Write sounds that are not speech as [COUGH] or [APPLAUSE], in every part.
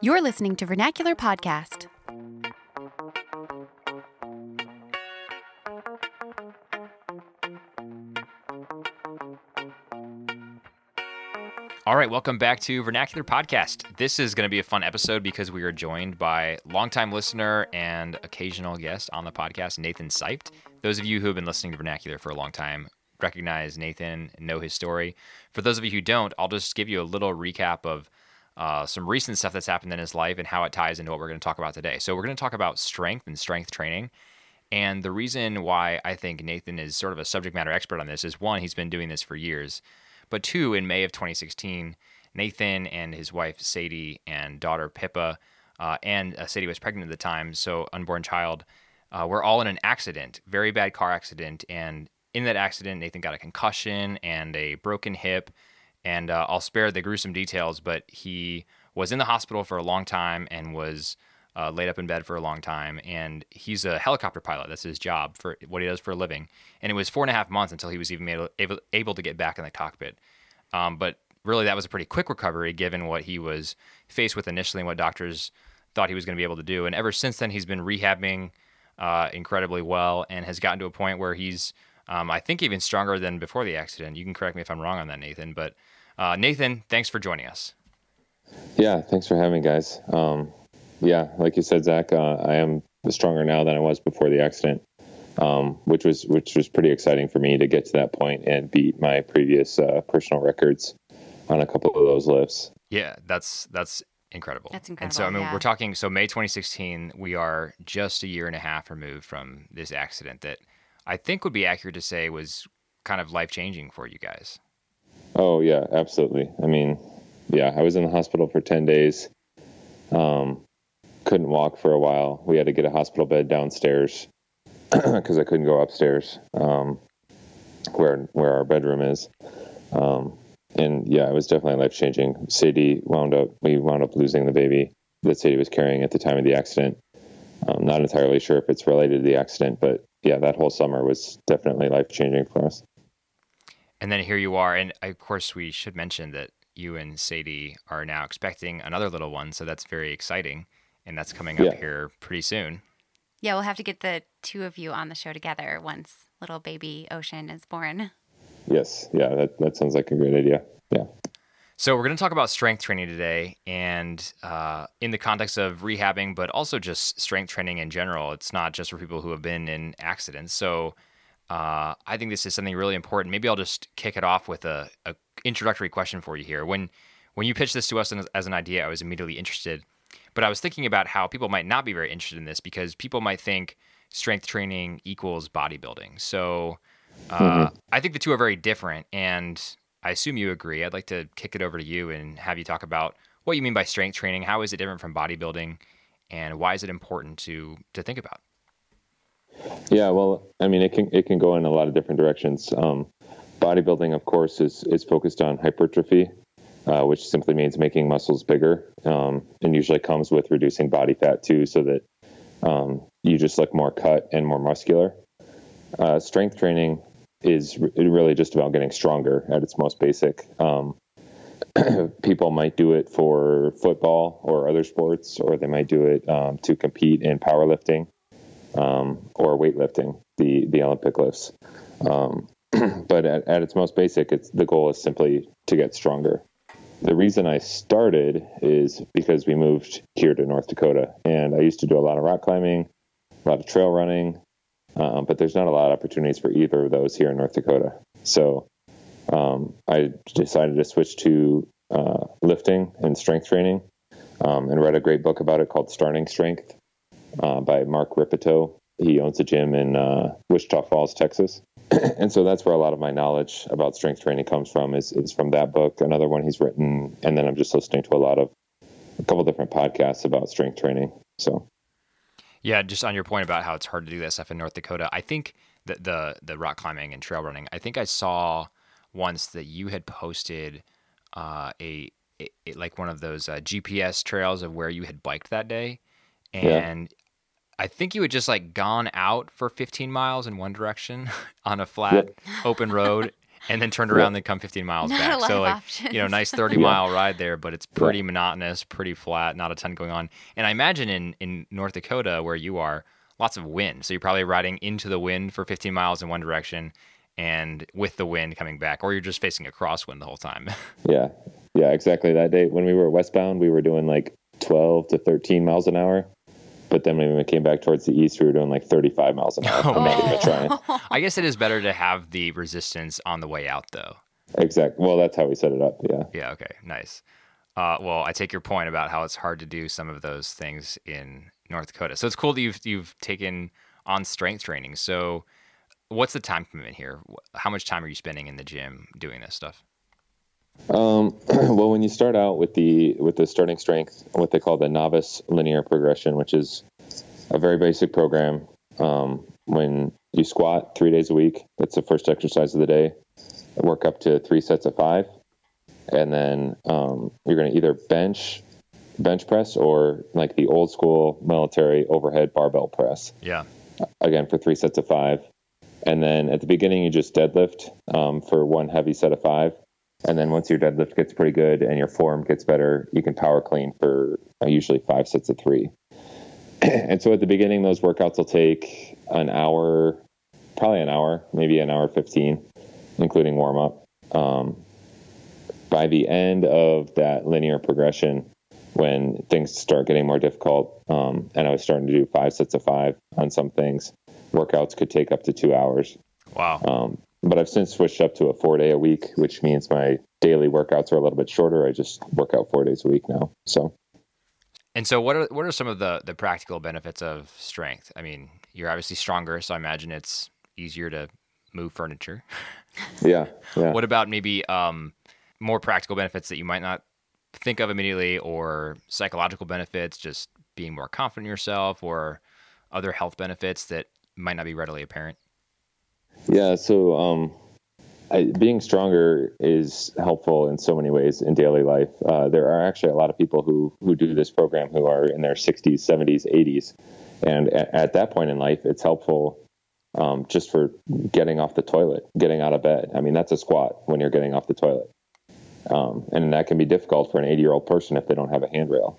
You're listening to Vernacular Podcast. All right, welcome back to Vernacular Podcast. This is going to be a fun episode because we are joined by longtime listener and occasional guest on the podcast, Nathan Seipt. Those of you who have been listening to Vernacular for a long time recognize Nathan, know his story. For those of you who don't, I'll just give you a little recap of uh, some recent stuff that's happened in his life and how it ties into what we're going to talk about today. So, we're going to talk about strength and strength training. And the reason why I think Nathan is sort of a subject matter expert on this is one, he's been doing this for years. But two, in May of 2016, Nathan and his wife Sadie and daughter Pippa, uh, and uh, Sadie was pregnant at the time, so unborn child, uh, were all in an accident, very bad car accident. And in that accident, Nathan got a concussion and a broken hip. And uh, I'll spare the gruesome details, but he was in the hospital for a long time and was uh, laid up in bed for a long time. And he's a helicopter pilot. That's his job for what he does for a living. And it was four and a half months until he was even able, able, able to get back in the cockpit. Um, but really, that was a pretty quick recovery given what he was faced with initially and what doctors thought he was going to be able to do. And ever since then, he's been rehabbing uh, incredibly well and has gotten to a point where he's, um, I think, even stronger than before the accident. You can correct me if I'm wrong on that, Nathan. But uh, Nathan, thanks for joining us. Yeah, thanks for having me, guys. Um, yeah, like you said, Zach, uh, I am stronger now than I was before the accident, um, which was which was pretty exciting for me to get to that point and beat my previous uh, personal records on a couple of those lifts. Yeah, that's that's incredible. That's incredible. And so I mean, yeah. we're talking. So May 2016, we are just a year and a half removed from this accident that I think would be accurate to say was kind of life changing for you guys. Oh yeah, absolutely. I mean, yeah, I was in the hospital for ten days. Um, couldn't walk for a while. We had to get a hospital bed downstairs [CLEARS THROAT] because I couldn't go upstairs, um, where where our bedroom is. Um, and yeah, it was definitely life changing. Sadie wound up, we wound up losing the baby that Sadie was carrying at the time of the accident. I'm not entirely sure if it's related to the accident, but yeah, that whole summer was definitely life changing for us. And then here you are, and of course we should mention that you and Sadie are now expecting another little one, so that's very exciting, and that's coming up Yeah. here pretty soon. Yeah, we'll have to get the two of you on the show together once little baby Ocean is born. Yes, yeah, that, that sounds like a great idea. Yeah. So we're going to talk about strength training today, and uh, in the context of rehabbing, but also just strength training in general. It's not just for people who have been in accidents. So uh, I think this is something really important. Maybe I'll just kick it off with a, a introductory question for you here. When when you pitched this to us as, as an idea, I was immediately interested, but I was thinking about how people might not be very interested in this because people might think strength training equals bodybuilding. So uh, I think the two are very different, and I assume you agree. I'd like to kick it over to you and have you talk about what you mean by strength training. How is it different from bodybuilding, and why is it important to to think about? Yeah, well, I mean, it can it can go in a lot of different directions. Um, bodybuilding, of course, is is focused on hypertrophy, uh, which simply means making muscles bigger, um, and usually comes with reducing body fat too, so that um, you just look more cut and more muscular. Uh, strength training is re- really just about getting stronger at its most basic. Um, [CLEARS THROAT] people might do it for football or other sports, or they might do it um, to compete in powerlifting um, or weightlifting, the the Olympic lifts. Um, [CLEARS THROAT] but at, at its most basic, it's the goal is simply to get stronger. The reason I started is because we moved here to North Dakota, and I used to do a lot of rock climbing, a lot of trail running, um, but there's not a lot of opportunities for either of those here in North Dakota. So um, I decided to switch to uh, lifting and strength training, um, and read a great book about it called Starting Strength uh, by Mark Rippetoe. He owns a gym in uh, Wichita Falls, Texas. [CLEARS THROAT] and so that's where a lot of my knowledge about strength training comes from is, is from that book, another one he's written. And then I'm just listening to a lot of a couple different podcasts about strength training. So Yeah, just on your point about how it's hard to do that stuff in North Dakota, I think that the the rock climbing and trail running, I think I saw once that you had posted uh, a, a- like one of those uh, GPS trails of where you had biked that day, and I think you had just like gone out for 15 miles in one direction [LAUGHS] on a flat open road, [LAUGHS] and then turned around and come 15 miles Not a back. lot So of like options. you know, nice 30 Yeah. mile ride there, but it's pretty monotonous, pretty flat, not a ton going on. And I imagine in in North Dakota where you are, lots of wind. So you're probably riding into the wind for 15 miles in one direction and with the wind coming back, or you're just facing a crosswind the whole time. [LAUGHS] Yeah, yeah, exactly. That day when we were westbound, we were doing like 12 to 13 miles an hour. But then when we came back towards the east, we were doing like 35 miles an hour. Oh, I'm not even trying. [LAUGHS] I guess it is better to have the resistance on the way out though. Exactly. Well, that's how we set it up. Yeah. Yeah. Okay. Nice. Uh, well, I take your point about how it's hard to do some of those things in North Dakota. So it's cool that you've you've taken on strength training. So, what's the time commitment here? How much time are you spending in the gym doing this stuff? Um, [CLEARS THROAT] well, when you start out with the with the starting strength, what they call the novice linear progression, which is a very basic program. Um, when you squat three days a week, that's the first exercise of the day. Work up to three sets of five, and then um, you're going to either bench bench press or like the old school military overhead barbell press Yeah. again for three sets of five. And then at the beginning, you just deadlift um, for one heavy set of five. And then once your deadlift gets pretty good and your form gets better, you can power clean for uh, usually five sets of three. [CLEARS THROAT] and so at the beginning, those workouts will take an hour, probably an hour, maybe an hour 15, including warm up. Um, by the end of that linear progression, when things start getting more difficult, um, and I was starting to do five sets of five on some things, workouts could take up to two hours. Wow. Um, but I've since switched up to a four day a week, which means my daily workouts are a little bit shorter. I just work out four days a week now. So, And so, what are what are some of the the practical benefits of strength? I mean, you're obviously stronger, so I imagine it's easier to move furniture. [LAUGHS] yeah, yeah. What about maybe um, more practical benefits that you might not think of immediately, or psychological benefits, just being more confident in yourself, or other health benefits that might not be readily apparent? Yeah, so um, I, being stronger is helpful in so many ways in daily life. Uh, there are actually a lot of people who who do this program who are in their 60s, 70s, 80s, and at, at that point in life, it's helpful um, just for getting off the toilet, getting out of bed. I mean, that's a squat when you're getting off the toilet, um, and that can be difficult for an 80 year old person if they don't have a handrail.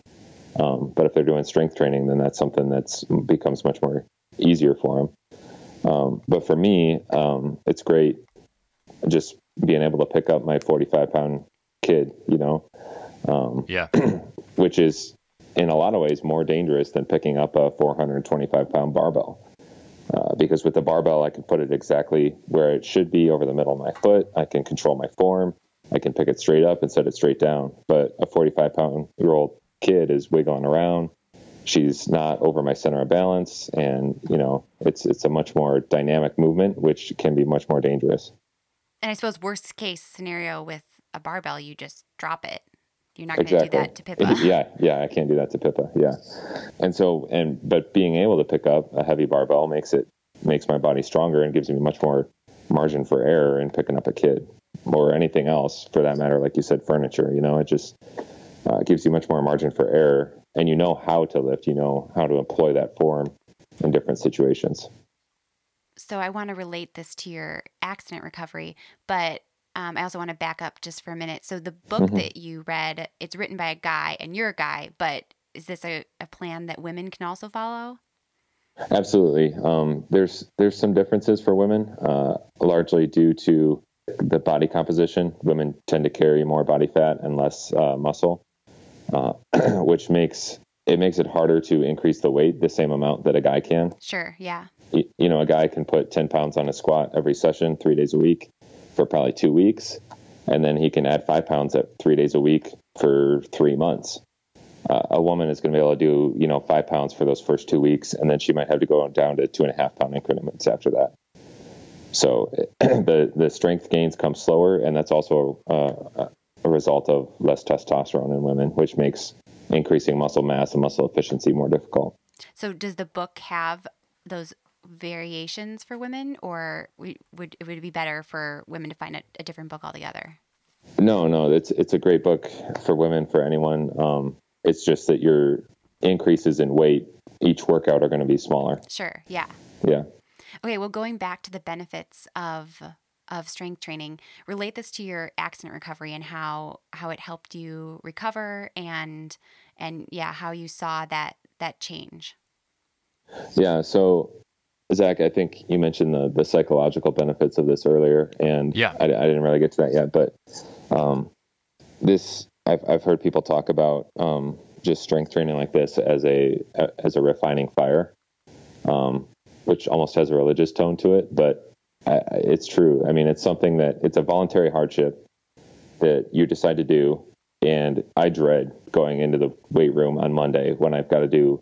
Um, but if they're doing strength training, then that's something that's becomes much more easier for them. Um, but for me, um, it's great just being able to pick up my 45 pound kid, you know, um, Yeah. [CLEARS THROAT] which is in a lot of ways more dangerous than picking up a 425 pound barbell. Uh, because with the barbell, I can put it exactly where it should be over the middle of my foot. I can control my form. I can pick it straight up and set it straight down. But a 45 pound year old kid is wiggling around. She's not over my center of balance, and you know it's it's a much more dynamic movement, which can be much more dangerous. And I suppose worst case scenario with a barbell, you just drop it. You're not going to do that to Pippa. [LAUGHS] yeah, yeah, I can't do that to Pippa. Yeah, and so and but being able to pick up a heavy barbell makes it makes my body stronger and gives me much more margin for error in picking up a kid or anything else for that matter. Like you said, furniture. You know, it just uh, gives you much more margin for error, and you know how to lift. You know how to employ that form in different situations. So I want to relate this to your accident recovery, but um, I also want to back up just for a minute. So the book Mhm. that you read, it's written by a guy, and you're a guy, but is this a, a plan that women can also follow? Absolutely. Um, there's there's some differences for women, uh, largely due to the body composition. Women tend to carry more body fat and less uh, muscle, uh, [CLEARS THROAT] which makes it makes it harder to increase the weight the same amount that a guy can. Sure, yeah. Y- You know, a guy can put 10 pounds on a squat every session, three days a week, for probably two weeks, and then he can add five pounds at three days a week for three months uh, a woman is going to be able to do you know five pounds for those first two weeks and then she might have to go down to two and a half pound increments after that so [CLEARS THROAT] the the strength gains come slower and that's also uh, a result of less testosterone in women which makes increasing muscle mass and muscle efficiency more difficult So does the book have those variations for women, or we, would it would be better for women to find a, a different book altogether? no no it's it's a great book for women for anyone um, it's just that your increases in weight each workout are going to be smaller Sure, yeah. yeah Okay, well, going back to the benefits of of strength training. Relate this to your accident recovery and how how it helped you recover and and yeah, how you saw that that change. Yeah. So Zach, I think you mentioned the the psychological benefits of this earlier, and yeah, I, I didn't really get to that yet, but um, this I've I've heard people talk about um, just strength training like this as a as a refining fire, um, which almost has a religious tone to it, but I, it's true. I mean, it's something that it's a voluntary hardship that you decide to do, and I dread going into the weight room on Monday when I've got to do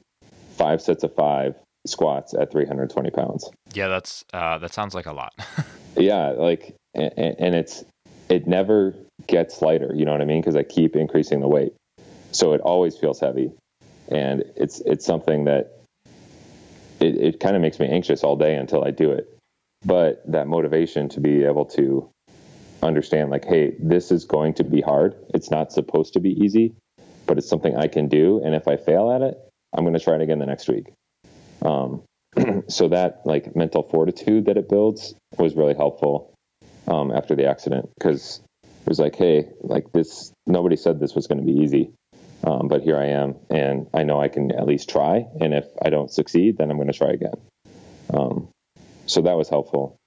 five sets of five squats at 320 pounds. Yeah, that's uh, that sounds like a lot. [LAUGHS] yeah, like and, and, it's it never gets lighter. You know what I mean? Because I keep increasing the weight, so it always feels heavy, and it's it's something that it, it kind of makes me anxious all day until I do it. But that motivation to be able to understand, like, hey, this is going to be hard. It's not supposed to be easy, but it's something I can do. And if I fail at it, I'm going to try it again the next week. Um, [CLEARS THROAT] so that like mental fortitude that it builds was really helpful um, after the accident because it was like, hey, like this, nobody said this was going to be easy. Um, but here I am, and I know I can at least try. And if I don't succeed, then I'm going to try again. So that was helpful.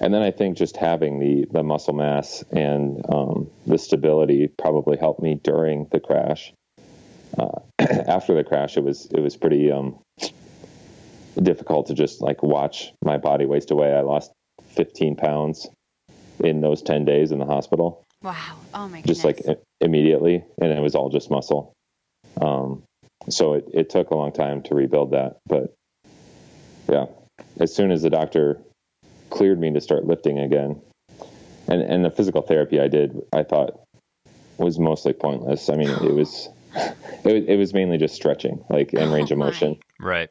And then I think just having the the muscle mass and um, the stability probably helped me during the crash. Uh, [CLEARS THROAT] after the crash, it was it was pretty um, difficult to just like watch my body waste away. I lost 15 pounds in those 10 days in the hospital. Wow. Oh my Just like immediately. And it was all just muscle. Um, so it, it took a long time to rebuild that. But yeah, as soon as the doctor cleared me to start lifting again, and, and the physical therapy I did, I thought was mostly pointless. I mean, it was, [LAUGHS] it was, it was mainly just stretching, like and range of motion. Right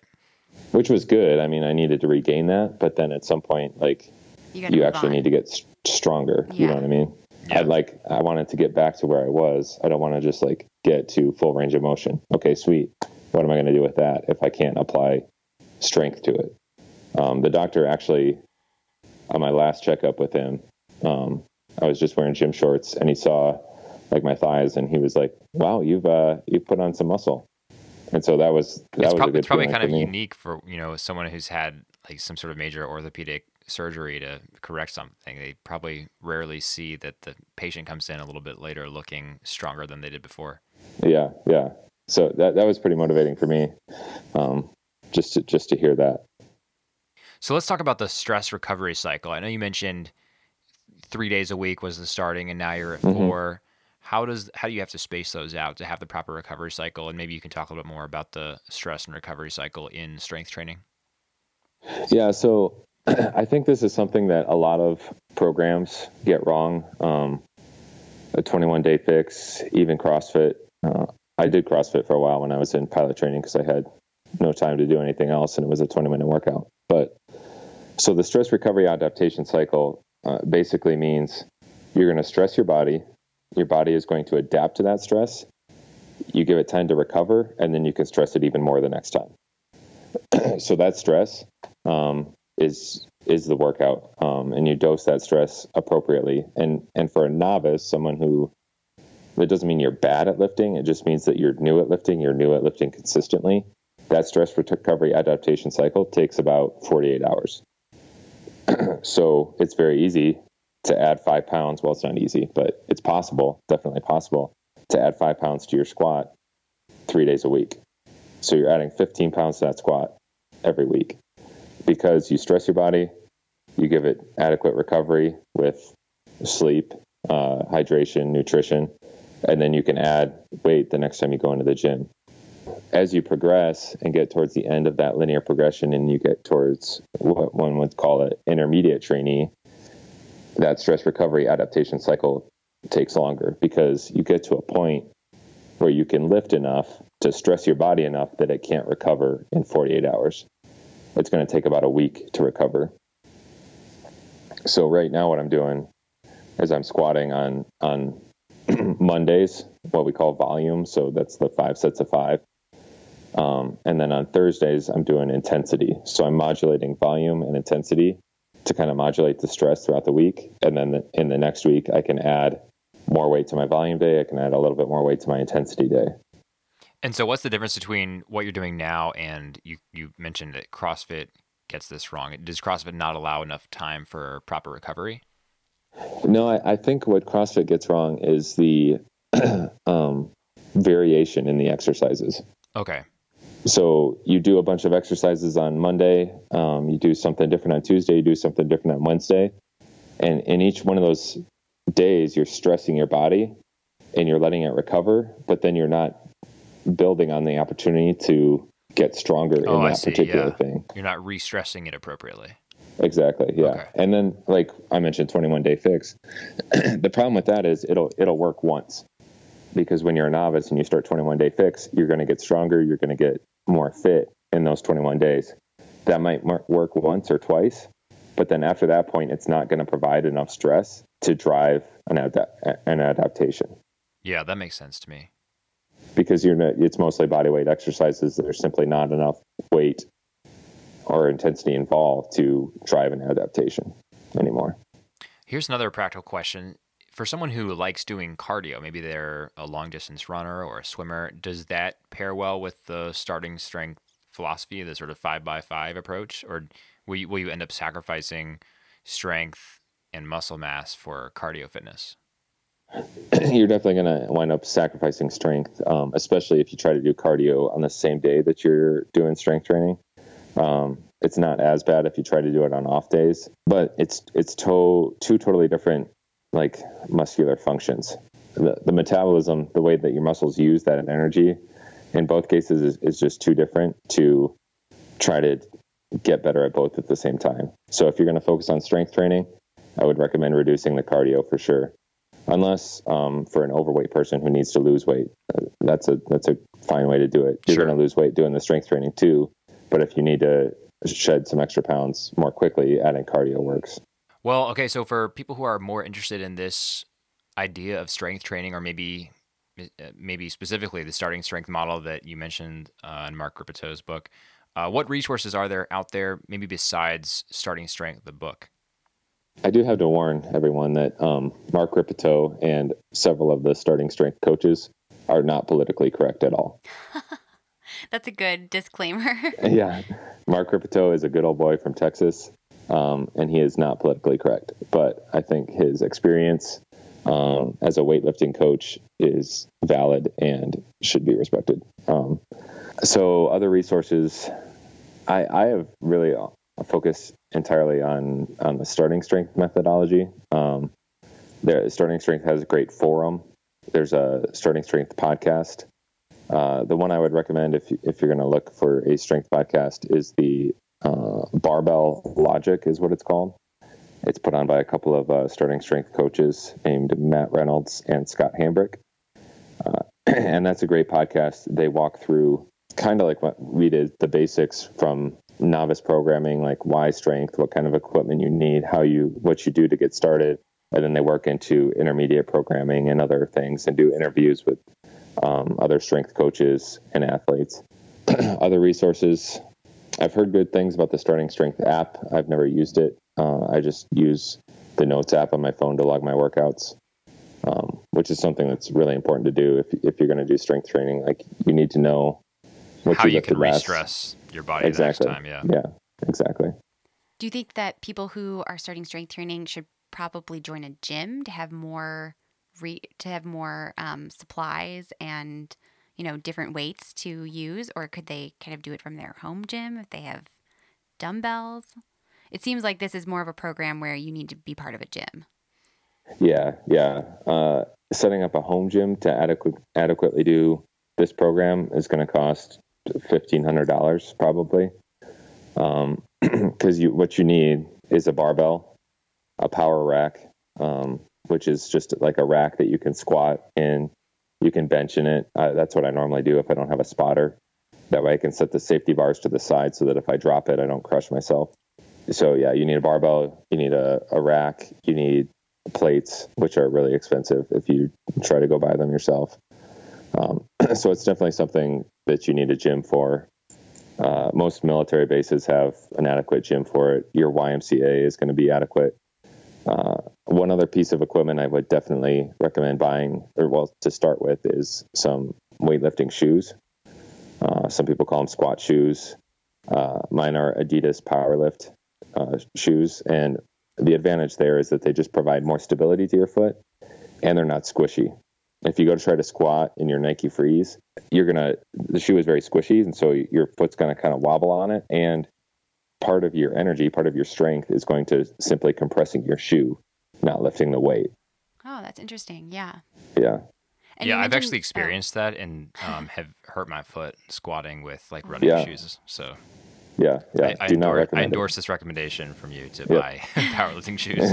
which was good. I mean, I needed to regain that, but then at some point, like you, you actually on. need to get st- stronger. Yeah. You know what I mean? Yeah. I'd like, I wanted to get back to where I was. I don't want to just like get to full range of motion. Okay, sweet. What am I going to do with that if I can't apply strength to it? Um, the doctor actually, on my last checkup with him, um, I was just wearing gym shorts and he saw like my thighs and he was like, wow, you've, uh, you've put on some muscle and so that was that it's was probably, it's probably kind of me. unique for you know someone who's had like some sort of major orthopedic surgery to correct something. They probably rarely see that the patient comes in a little bit later looking stronger than they did before. Yeah, yeah. So that that was pretty motivating for me, um, just to just to hear that. So let's talk about the stress recovery cycle. I know you mentioned three days a week was the starting, and now you're at mm-hmm. 4 how does how do you have to space those out to have the proper recovery cycle? And maybe you can talk a little bit more about the stress and recovery cycle in strength training. Yeah so [CLEARS THROAT] i think this is something that a lot of programs get wrong. Um, a 21 day fix even crossfit uh, i did crossfit for a while when i was in pilot training because i had no time to do anything else and it was a 20 minute workout but so the stress recovery adaptation cycle uh, basically means you're going to stress your body your body is going to adapt to that stress. You give it time to recover, and then you can stress it even more the next time. [CLEARS THROAT] so that stress um, is is the workout, um, and you dose that stress appropriately. And and for a novice, someone who that doesn't mean you're bad at lifting. It just means that you're new at lifting. You're new at lifting consistently. That stress recovery adaptation cycle takes about 48 hours. [CLEARS THROAT] so it's very easy to add five pounds. Well, it's not easy, but it's possible, definitely possible, to add five pounds to your squat three days a week. So you're adding 15 pounds to that squat every week because you stress your body, you give it adequate recovery with sleep, uh, hydration, nutrition, and then you can add weight the next time you go into the gym. As you progress and get towards the end of that linear progression and you get towards what one would call an intermediate trainee, that stress recovery adaptation cycle takes longer because you get to a point where you can lift enough to stress your body enough that it can't recover in 48 hours. It's going to take about a week to recover. So right now what I'm doing is I'm squatting on on [CLEARS THROAT] Mondays, what we call volume, so that's the 5 sets of 5. Um, and then on Thursdays I'm doing intensity. So I'm modulating volume and intensity to kind of modulate the stress throughout the week. And then the, in the next week, I can add more weight to my volume day. I can add a little bit more weight to my intensity day. And so, what's the difference between what you're doing now and you, you mentioned that CrossFit gets this wrong? Does CrossFit not allow enough time for proper recovery? No, I, I think what CrossFit gets wrong is the [CLEARS THROAT] um, variation in the exercises. Okay. So you do a bunch of exercises on Monday, um, you do something different on Tuesday, you do something different on Wednesday, and in each one of those days, you're stressing your body and you're letting it recover, but then you're not building on the opportunity to get stronger Oh, in that see, particular yeah. thing. You're not re-stressing it appropriately. Exactly. Yeah. Okay. And then like I mentioned 21 day fix. [CLEARS THROAT] the problem with that is it'll it'll work once. Because when you're a novice and you start 21 day fix, you're going to get stronger, you're going to get more fit in those 21 days. That might work once or twice, but then after that point it's not going to provide enough stress to drive an ad- an adaptation. Yeah, that makes sense to me. Because you're not, it's mostly body weight exercises. There's simply not enough weight or intensity involved to drive an adaptation anymore. Here's another practical question. For someone who likes doing cardio, maybe they're a long distance runner or a swimmer, does that pair well with the starting strength philosophy, the sort of five by five approach? Or will you, will you end up sacrificing strength and muscle mass for cardio fitness? [CLEARS THROAT] you're definitely going to wind up sacrificing strength, um, especially if you try to do cardio on the same day that you're doing strength training. Um, it's not as bad if you try to do it on off days, but it's it's to, two totally different like muscular functions. The, the metabolism, the way that your muscles use that energy, in both cases is, is just too different to try to get better at both at the same time. So if you're going to focus on strength training, I would recommend reducing the cardio for sure unless um, for an overweight person who needs to lose weight, uh, that's a that's a fine way to do it. You're Sure. going to lose weight doing the strength training too, but if you need to shed some extra pounds more quickly, adding cardio works. Well, okay, so for people who are more interested in this idea of strength training, or maybe uh, maybe specifically the starting strength model that you mentioned uh, in Mark Rippetoe's book, uh, what resources are there out there, maybe besides starting strength, the book? I do have to warn everyone that um, Mark Rippetoe and several of the starting strength coaches are not politically correct at all. [LAUGHS] That's a good disclaimer. [LAUGHS] yeah, Mark Rippetoe is a good old boy from Texas, um, and he is not politically correct. But I think his experience um, as a weightlifting coach is valid and should be respected. Um, so, other resources, I, I have really focused entirely on on the starting strength methodology. Um, there, starting strength has a great forum. There's a starting strength podcast. Uh, the one I would recommend if if you're going to look for a strength podcast is the uh, Barbell Logic is what it's called. It's put on by a couple of uh, starting strength coaches named Matt Reynolds and Scott Hambrick, uh, [CLEARS THROAT] and that's a great podcast. They walk through kind of like what we did, the basics from novice programming, like why strength, what kind of equipment you need, how you what you do to get started, and then they work into intermediate programming and other things, and do interviews with um, other strength coaches and athletes. [CLEARS THROAT] other resources. I've heard good things about the Starting Strength app. I've never used it. Uh, I just use the Notes app on my phone to log my workouts, um, which is something that's really important to do if, if you're going to do strength training. Like you need to know what How you lifted can last. re-stress your body Exactly. the next time. Yeah. Yeah, exactly. Do you think that people who are starting strength training should probably join a gym to have more re- to have more um, supplies and you know different weights to use, or could they kind of do it from their home gym if they have dumbbells? It seems like this is more of a program where you need to be part of a gym. Yeah, yeah. Uh, setting up a home gym to adequate, adequately do this program is going to cost fifteen hundred dollars probably, [CLEARS THROAT] because you what you need is a barbell, a power rack, um, which is just like a rack that you can squat in. You can bench in it. Uh, that's what I normally do if I don't have a spotter. That way I can set the safety bars to the side so that if I drop it, I don't crush myself. So yeah, you need a barbell, you need a, a rack, you need plates, which are really expensive if you try to go buy them yourself. Um, [CLEARS THROAT] so it's definitely something that you need a gym for. Uh, most military bases have an adequate gym for it. Your YMCA is going to be adequate. Uh, one other piece of equipment I would definitely recommend buying, or well, to start with, is some weightlifting shoes. Uh, some people call them squat shoes. Uh, mine are Adidas Powerlift uh, shoes, and the advantage there is that they just provide more stability to your foot, and they're not squishy. If you go to try to squat in your Nike Frees, you're gonna the shoe is very squishy, and so your foot's gonna kind of wobble on it, and part of your energy, part of your strength is going to simply compressing your shoe, not lifting the weight. Oh, that's interesting. Yeah. Yeah. And yeah, I've mentioned- actually oh, experienced that and um, have hurt my foot squatting with like running Yeah. shoes. So Yeah. Yeah. I, I, Do not endorse, I recommend it. endorse this recommendation from you to Yep. buy [LAUGHS] powerlifting [LAUGHS] shoes.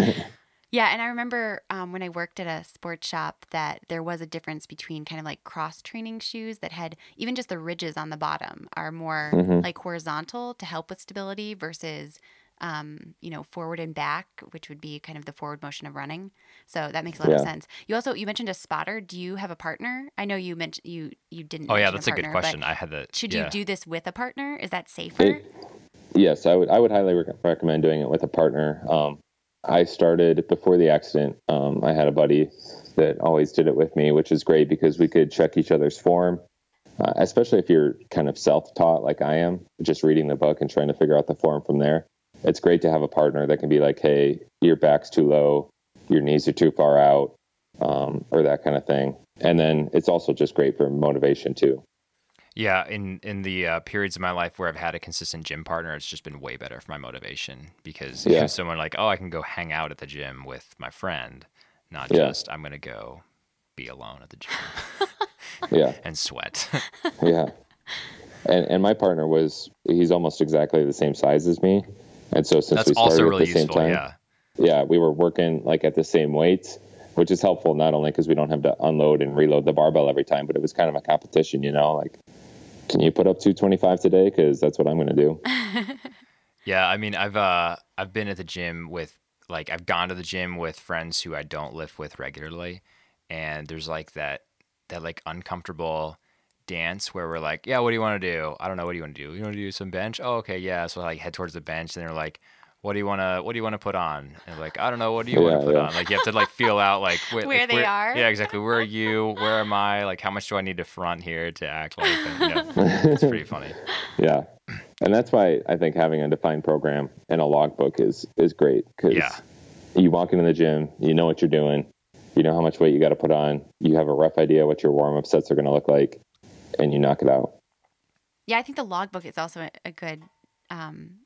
Yeah, and I remember um, when I worked at a sports shop that there was a difference between kind of like cross training shoes that had even just the ridges on the bottom are more Mhm. like horizontal to help with stability versus, um, you know, forward and back, which would be kind of the forward motion of running. So that makes a lot of sense. You also you mentioned a spotter. Do you have a partner? I know you mentioned you you didn't. oh yeah, that's a good partner, but question. I had that. Should yeah. you do this with a partner? Is that safer? It- yes, I would. I would highly rec- recommend doing it with a partner. Um, I started before the accident. Um, I had a buddy that always did it with me, which is great because we could check each other's form, uh, especially if you're kind of self-taught like I am, just reading the book and trying to figure out the form from there. It's great to have a partner that can be like, "Hey, your back's too low, your knees are too far out," um, or that kind of thing. And then it's also just great for motivation too. Yeah, in in the uh, periods of my life where I've had a consistent gym partner, it's just been way better for my motivation because Yeah. someone like, oh, I can go hang out at the gym with my friend, not Yeah. just I'm gonna go be alone at the gym [LAUGHS] Yeah. [LAUGHS] and sweat. [LAUGHS] yeah and and my partner was he's almost exactly the same size as me and so since That's we started also at really the same useful. time Yeah, yeah we were working like at the same weights which is helpful not only because we don't have to unload and reload the barbell every time but it was kind of a competition you know like can you put up 225 today because that's what i'm going to do [LAUGHS] yeah. I mean, I've uh I've been at the gym with like I've gone to the gym with friends who I don't lift with regularly, and there's like that that like uncomfortable dance where we're like, yeah, what do you want to do? I don't know. What do you want to do? You want to do some bench? Oh, okay, yeah. So I like head towards the bench, and they're like, what do you want to what do you want to put on? And like, I don't know. What do you want to put yeah. on? Like you have to like feel out like wh- Where like, they are? Yeah, exactly. Where are you? Where am I? Like how much do I need to front here to act like? You [LAUGHS] know, it's pretty funny. [LAUGHS] yeah and that's why i think having a defined program and a logbook is is great because Yeah. you walk into the gym you know what you're doing you know how much weight you got to put on you have a rough idea what your warm-up sets are going to look like and you knock it out Yeah, I think the logbook is also a, a good um,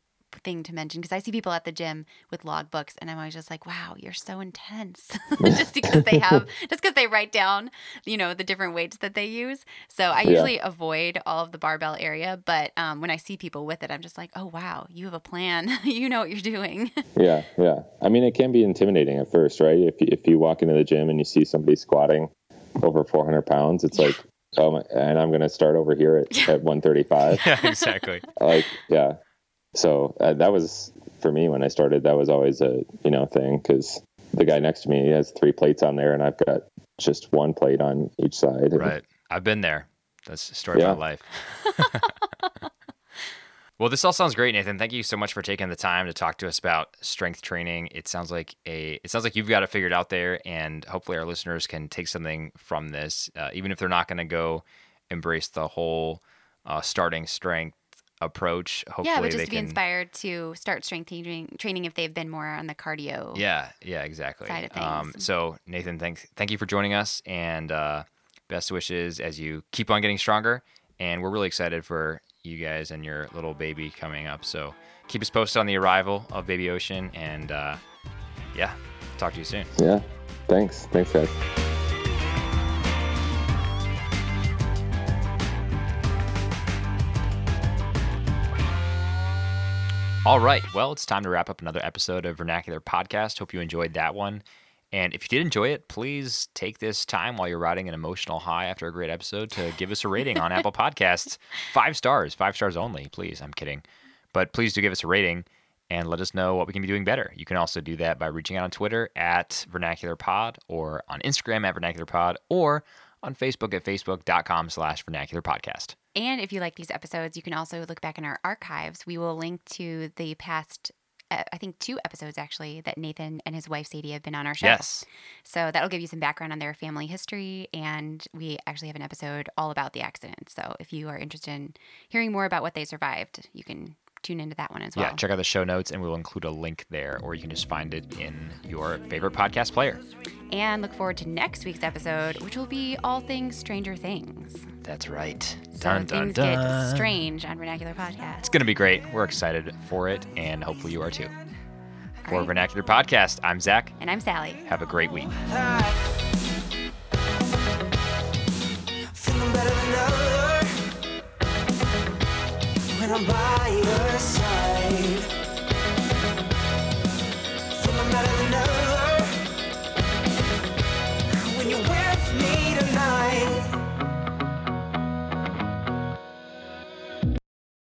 thing to mention because I see people at the gym with logbooks, and I'm always just like, "Wow, you're so intense," [LAUGHS] just because they have, [LAUGHS] just because they write down, you know, the different weights that they use. So I Yeah. usually avoid all of the barbell area, but um, when I see people with it, I'm just like, "Oh wow, you have a plan. [LAUGHS] you know what you're doing." Yeah, yeah. I mean, it can be intimidating at first, right? If you, if you walk into the gym and you see somebody squatting over 400 pounds, it's like, oh, my, and I'm going to start over here at, at 135. Yeah, exactly. like, yeah. So uh, that was for me when I started. That was always a you know thing because the guy next to me has three plates on there, and I've got just one plate on each side. Right. I've been there. That's the story Yeah. of my life. [LAUGHS] well, this all sounds great, Nathan. Thank you so much for taking the time to talk to us about strength training. It sounds like a it sounds like you've got it figured out there, and hopefully our listeners can take something from this, uh, even if they're not going to go embrace the whole uh, starting strength approach. Hopefully, yeah, but they just to be can. inspired to start strength training, training if they've been more on the cardio. Yeah, yeah, exactly. side of Um, things. so Nathan, thanks, thank you for joining us, and uh, best wishes as you keep on getting stronger. And we're really excited for you guys and your little baby coming up. So keep us posted on the arrival of Baby Ocean, and uh, yeah, talk to you soon. yeah. Thanks. Thanks, guys. All right. Well, it's time to wrap up another episode of Vernacular Podcast. Hope you enjoyed that one. And if you did enjoy it, please take this time while you're riding an emotional high after a great episode to give us a rating on Apple Podcasts. [LAUGHS] Five stars, five stars only, please. I'm kidding. But please do give us a rating and let us know what we can be doing better. You can also do that by reaching out on Twitter at Vernacular Pod or on Instagram at Vernacular Pod or on Facebook at facebook.com slash vernacular podcast. And if you like these episodes, you can also look back in our archives. We will link to the past, uh, I think, two episodes actually that Nathan and his wife Sadie have been on our show. Yes. So that'll give you some background on their family history. And we actually have an episode all about the accident. So if you are interested in hearing more about what they survived, you can tune into that one as well. Yeah, check out the show notes and we'll include a link there, or you can just find it in your favorite podcast player. And look forward to next week's episode, which will be all things Stranger Things. That's right. So Dun, dun, things get strange on Vernacular Podcast. It's going to be great. We're excited for it, and hopefully you are too. For right. Vernacular Podcast, I'm Zach. And I'm Sally. Have a great week. When I'm by your side.